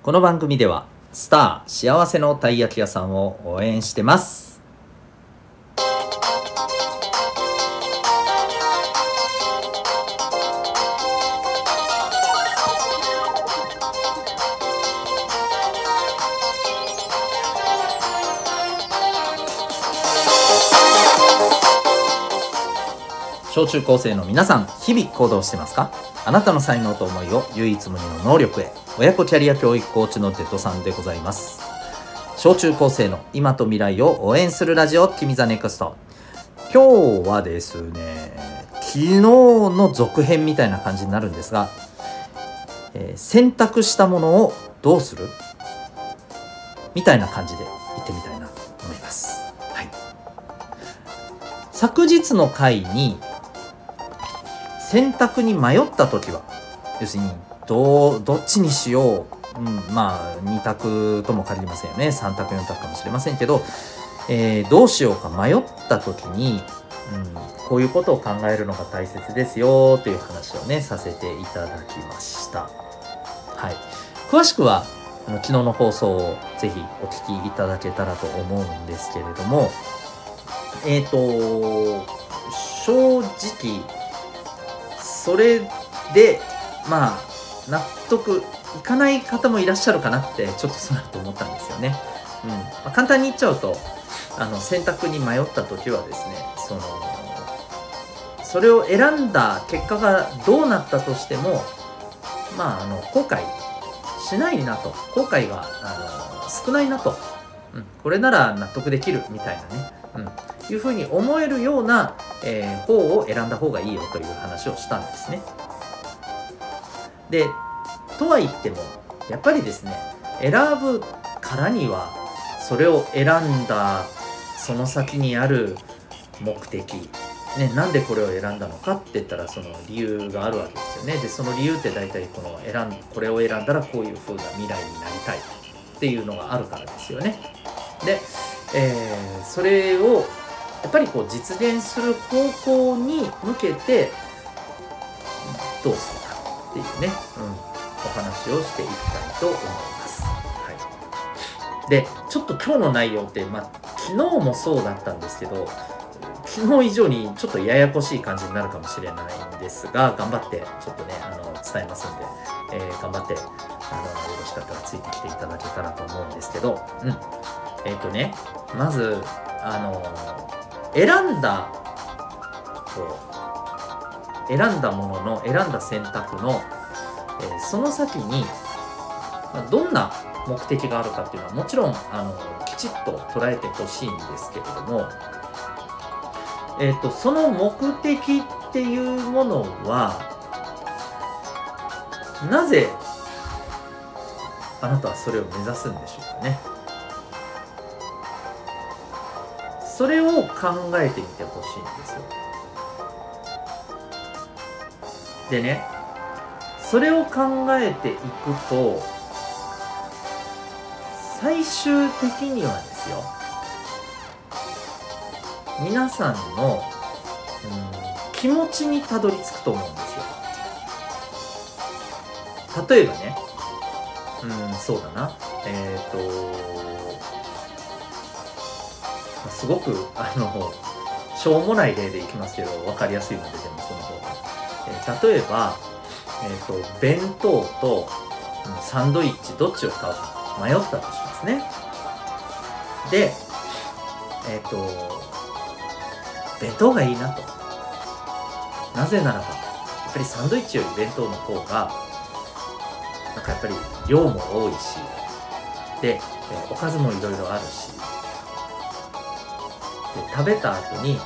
この番組ではスター幸せのたい焼き屋さんを応援してます。小中高生の皆さん日々行動してますか？あなたの才能と思いを唯一無二の能力へ。親子キャリア教育コーチのデトさんでございます。小中高生の今と未来を応援するラジオ君 the NEXT。今日はですね昨日の続編みたいな感じになるんですが、えー選択したものをどうする？みたいな感じで行ってみたいなと思います、はい、昨日の回に選択に迷った時は要するにどどっちにしよう、うん、まあ2択とも限りませんよね。3択4択かもしれませんけど、えーどうしようか迷った時に、うん、こういうことを考えるのが大切ですよという話をねさせていただきました。はい、詳しくは昨日の放送をぜひお聞きいただけたらと思うんですけれどもえっ、と正直それでまあ納得いかない方もいらっしゃるかなってちょっとそうなと思ったんですよね。うん。まあ、簡単に言っちゃうとあの選択に迷った時はですねそのそれを選んだ結果がどうなったとしてもまああの後悔しないなと。後悔があの少ないなと、うん、これなら納得できるみたいなね、うん、いうふうに思えるような、えー方を選んだ方がいいよという話をしたんですね。でとは言ってもやっぱりですね選ぶからにはそれを選んだその先にある目的、ね、なんでこれを選んだのかって言ったらその理由があるわけですよねでその理由って大体この選んこれを選んだらこういう風な未来になりたいっていうのがあるからですよねで、えーそれをやっぱりこう実現する方向に向けてどうするかっていうね、うん、お話をしていきたいと思います。はい、でちょっと今日の内容って、まあ、昨日もそうだったんですけど昨日以上にちょっとややこしい感じになるかもしれないんですが頑張ってちょっとねあの伝えますんで、えー頑張ってあのよろしかったらついてきていただけたらと思うんですけど、うん、えっ、とねまずあの選んだこう選んだものの選んだ選択の、えーその先に、まあどんな目的があるかっていうのはもちろんあのきちっと捉えてほしいんですけれども、えー、とその目的っていうものはなぜあなたはそれを目指すんでしょうかね。それを考えてみてほしいんですよ。でねそれを考えていくと最終的にはですよ皆さんの、うん気持ちにたどり着くと思うんですよ。例えばねうんそうだな。えっ、とすごくあのしょうもない例でいきますけど分かりやすいのででもその方が、えー例えば、えー、と弁当とサンドイッチどっちを買うか迷ったとしますね。でえっ、と弁当がいいなと。なぜならばやっぱりサンドイッチより弁当の方がなんかやっぱり量も多いしで、えーおかずもいろいろあるしで食べた後に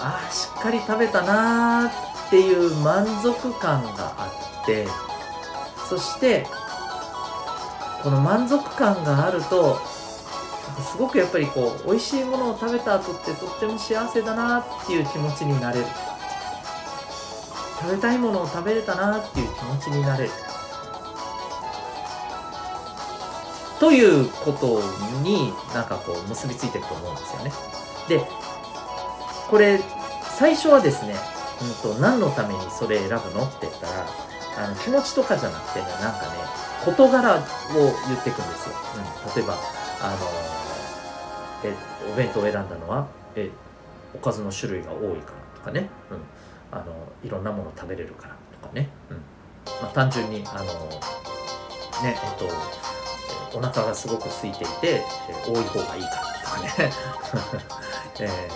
ああしっかり食べたなーっていう満足感があってそしてこの満足感があるとすごくやっぱりこう美味しいものを食べた後ってとっても幸せだなっていう気持ちになれる。食べたいものを食べれたなっていう気持ちになれる。ということになんかこう結びついていくと思うんですよね。でこれ最初はですね、うん、と何のためにそれ選ぶのって言ったらあの気持ちとかじゃなくてねなんかね事柄を言っていくんですよ、うん、例えばあのえお弁当を選んだのはえおかずの種類が多いからとかね、うん、あのいろんなもの食べれるからとかね、うんまあ、単純にあのねえっとお腹がすごく空いていて、え多い方がいいからとかね、え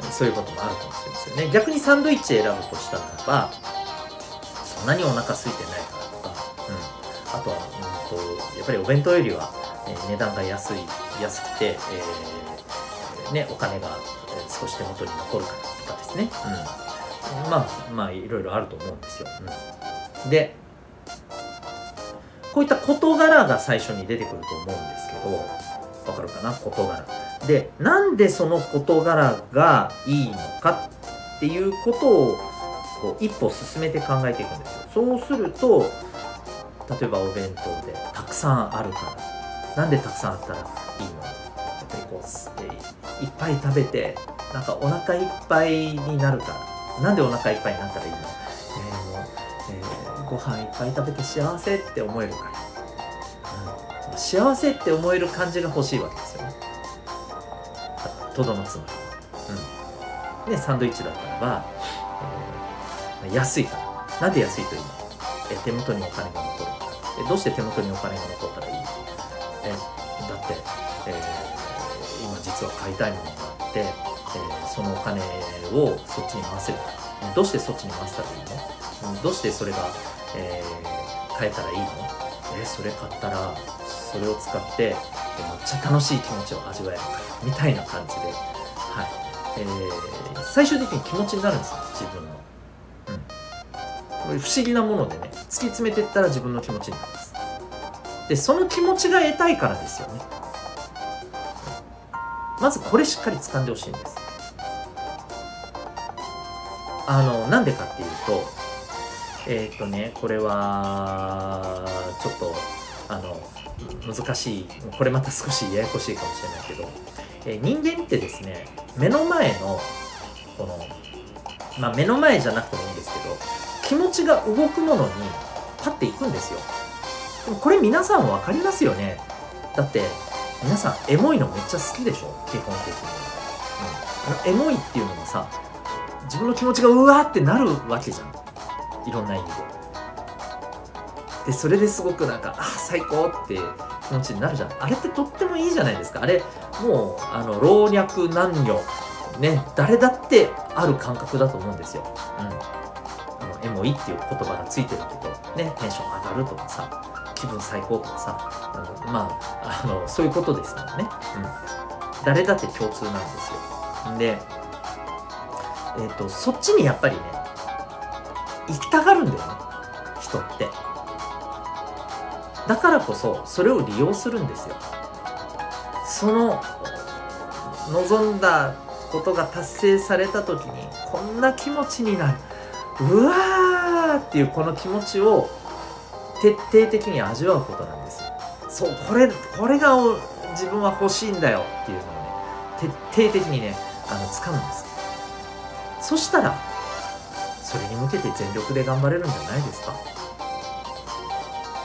ー、そういうこともあるかもしれませんね。逆にサンドイッチ選ぶとしたならばそんなにお腹空いてないからとか、うん、あとは、うんと、やっぱりお弁当よりは、えー、値段が安い安くて、えー、ね、お金が少し手元に残るからとかですね、うん、まあまあいろいろあると思うんですよ、うん、でこういった事柄が最初に出てくると思うんですけどわかるかな事柄でなんでその事柄がいいのかっていうことをこう一歩進めて考えていくんですよ。そうすると例えばお弁当でたくさんあるからなんでたくさんあったらいいのやっぱりこういっぱい食べてなんかお腹いっぱいになるから。なんでお腹いっぱいになったら。いいの、ご飯いっぱい食べて幸せって思えるから、うん、幸せって思える感じが欲しいわけですよね。とどのつまり。うん。でサンドイッチだったらば、えー、安いから。なんで安いといいの？え手元にお金が残るえどうして手元にお金が残ったらいい？のえだって、えー、今実は買いたいものがあってえー、そのお金をそっちに回せる。どうしてそっちに回したらいいの？どうしてそれが、えー、買えたらいいの？えー、それ買ったらそれを使ってめっちゃ楽しい気持ちを味わえるからみたいな感じで、はい。えー、最終的に気持ちになるんですよ自分の、うん、不思議なものでね突き詰めていったら自分の気持ちになります。でその気持ちが得たいからですよね。まずこれしっかり掴んでほしいんです。あのなんでかっていうとえー、とねこれはちょっとあの難しい。これまた少しややこしいかもしれないけど、えー、人間ってですね目の前のこのまあ目の前じゃなくてもいいんですけど気持ちが動くものに立っていくんですよ。でもこれ皆さん分かりますよね。だって皆さんエモいのめっちゃ好きでしょ？基本的に、うん、エモいっていうのもさ自分の気持ちがうわーってなるわけじゃん。いろんな意味で。でそれですごくなんかあ最高って気持ちになるじゃん。あれってとってもいいじゃないですか。あれもうあの老若男女ね誰だってある感覚だと思うんですよ、うん、あのエモいっていう言葉がついてるけどねテンション上がるとかさ気分最高とかさあのまああのそういうことですもんね、うん、誰だって共通なんですよ。でえっ、ー、とそっちにやっぱりね行きたがるんだよ人って。だからこそそれを利用するんですよ。その望んだことが達成された時にこんな気持ちになる。うわーっていうこの気持ちを徹底的に味わうことなんですそうこれこれが自分は欲しいんだよっていうのをね徹底的にねあの掴むんです。そしたら向けて全力で頑張れるんじゃないですか？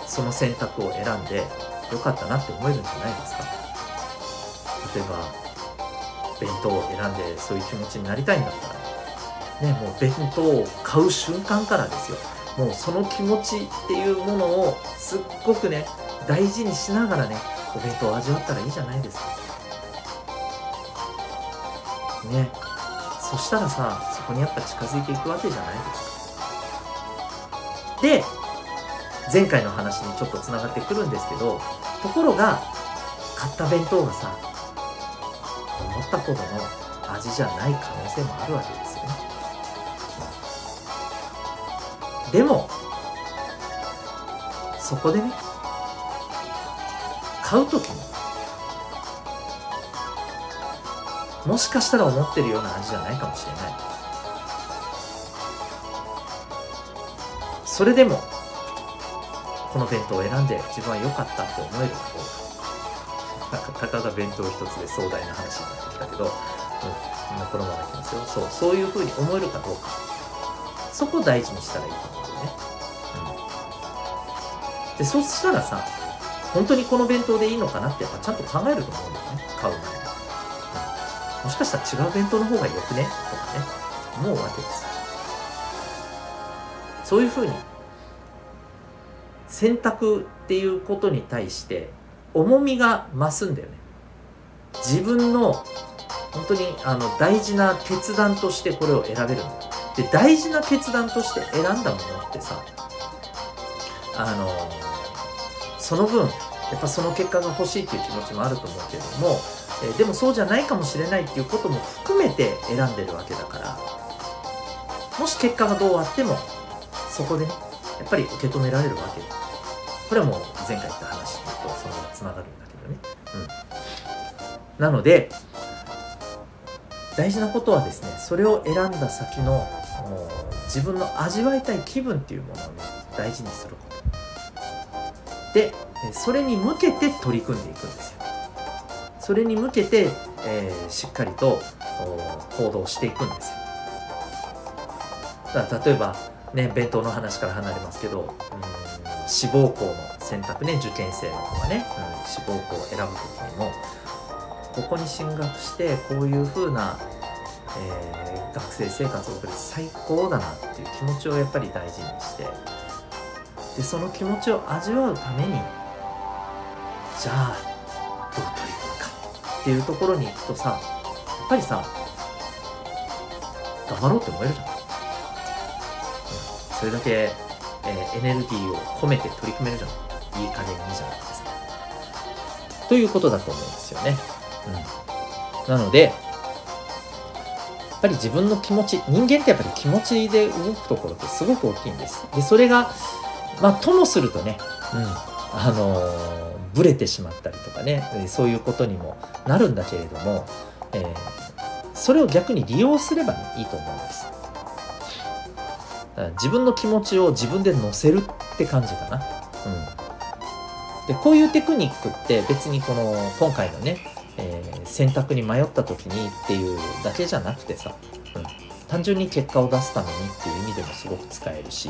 その選択を選んでよかったなって思えるんじゃないですか？例えば弁当を選んでそういう気持ちになりたいんだったらねもう弁当を買う瞬間からですよ。もうその気持ちっていうものをすっごくね大事にしながらねお弁当を味わったらいいじゃないですか。ね。そしたらさそこにやっぱ近づいていくわけじゃないですか。で前回の話にちょっとつながってくるんですけどところが買った弁当がさ思ったほどの味じゃない可能性もあるわけですよね。でもそこでね買う時にもしかしたら思ってるような味じゃないかもしれない。それでもこの弁当を選んで自分は良かったって思えるかどうかなんかたかが弁当一つで壮大な話になってきたけど、うん、このままいきますよ。そうそういうふうに思えるかどうか。そこを大事にしたらいいと思うんだよね、でそしたらさ本当にこの弁当でいいのかなってやっぱちゃんと考えると思うんだよね。買う前に、うん、もしかしたら違う弁当の方がよくね？とかね。思うわけですそういうふうに選択っていうことに対して重みが増すんだよね。自分の本当にあの大事な決断としてこれを選べるんだで大事な決断として選んだものってさあのその分やっぱその結果が欲しいっていう気持ちもあると思うけれども、えでもそうじゃないかもしれないっていうことも含めて選んでるわけだからもし結果がどうあってもそこでねやっぱり受け止められるわけ。これはもう前回言った話とそのつながるんだけどね。うん。なので大事なことはですねそれを選んだ先の自分の味わいたい気分っていうものをね大事にすること。でそれに向けて取り組んでいくんですよ。それに向けて、えー、しっかりと行動していくんですよ。だから例えばね弁当の話から離れますけどうん志望校の選択ね受験生の子がね、うん、志望校を選ぶ時にもここに進学してこういう風なえー、学生生活を送る最高だなっていう気持ちをやっぱり大事にしてでその気持ちを味わうためにじゃあどう取り組むかっていうところに行くとさやっぱりさ頑張ろうって思えるじゃ、ん、それだけ、えー、エネルギーを込めて取り組めるじゃんいい加減にじゃなくてさということだと思うんですよね、うん、なのでやっぱり自分の気持ち人間ってやっぱり気持ちで動くところってすごく大きいんです。でそれがまあともするとね、うん、あのー、ブレてしまったりとかねそういうことにもなるんだけれども、えー、それを逆に利用すれば、ね、いいと思うんです。自分の気持ちを自分で乗せるって感じかな、うん、でこういうテクニックって別にこの今回のねえー、選択に迷った時にっていうだけじゃなくてさ、うん、単純に結果を出すためにっていう意味でもすごく使えるし、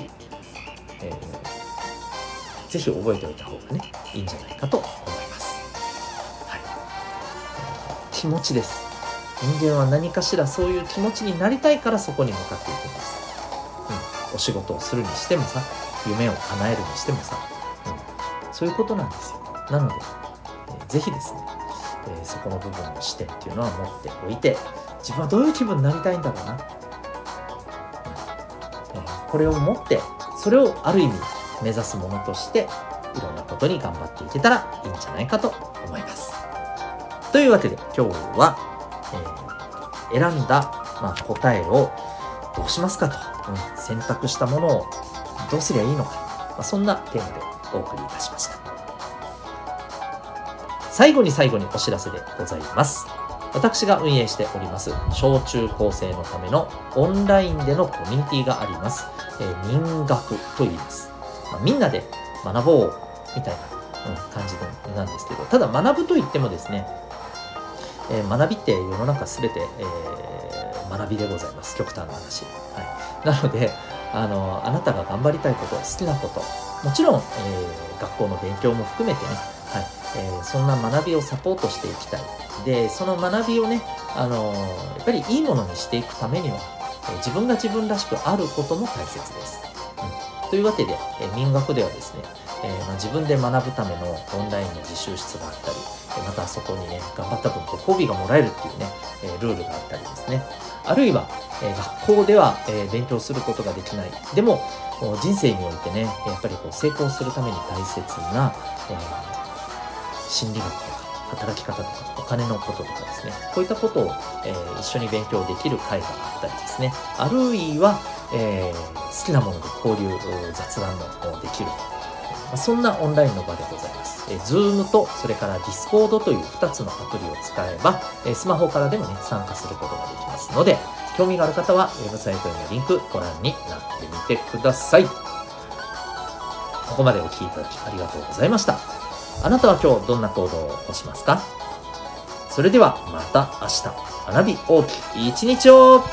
えー、ぜひ覚えておいた方がねいいんじゃないかと思います、はい、気持ちです。人間は何かしらそういう気持ちになりたいからそこに向かっていくんです、お仕事をするにしてもさ夢を叶えるにしてもさ、うん、そういうことなんですよ。なので、えー、ぜひですねえー、そこの部分の視点っていうのは持っておいて自分はどういう気分になりたいんだろうな、うんえー、これを持ってそれをある意味目指すものとしていろんなことに頑張っていけたらいいんじゃないかと思います。というわけで今日は、えー、選んだ、まあ、答えをどうしますかと、選択したものをどうすりゃいいのか、まあ、そんなテーマでお送りいたしました。最後に最後にお知らせでございます。私が運営しております小中高生のためのオンラインでのコミュニティがあります。えー、民学と言います。まあ、みんなで学ぼうみたいな、うん、感じなんですけど、ただ学ぶといってもですね、えー、学びって世の中すべて、えー、学びでございます。極端な話。はい、なので、あの、あなたが頑張りたいこと、好きなこと、もちろん、えー、学校の勉強も含めてね、はい、えー、そんな学びをサポートしていきたい。で、その学びをね、あの、やっぱりいいものにしていくためには、え、自分が自分らしくあることも大切です。うん、というわけで、え民学ではですね、えまあ、自分で学ぶためのオンラインの自習室があったり、またそこにね、頑張った分ご褒美がもらえるっていうね、えルールがあったりですね。あるいは、え学校では、え勉強することができない。でも、人生においてね、やっぱりこう成功するために大切な、えー心理学とか働き方とかお金のこととかですねこういったことを、えー、一緒に勉強できる会があったりですねあるいは、えー、好きなもので交流雑談もできるそんなオンラインの場でございます。えー、Zoom とそれから Discord という2つのアプリを使えば、えー、スマホからでもね、参加することができますので、興味がある方はウェブサイトへのリンクご覧になってみてください。ここまでお聴きいただきありがとうございました。あなたは今日どんな行動を起こしますか？それではまた明日花火大きい一日を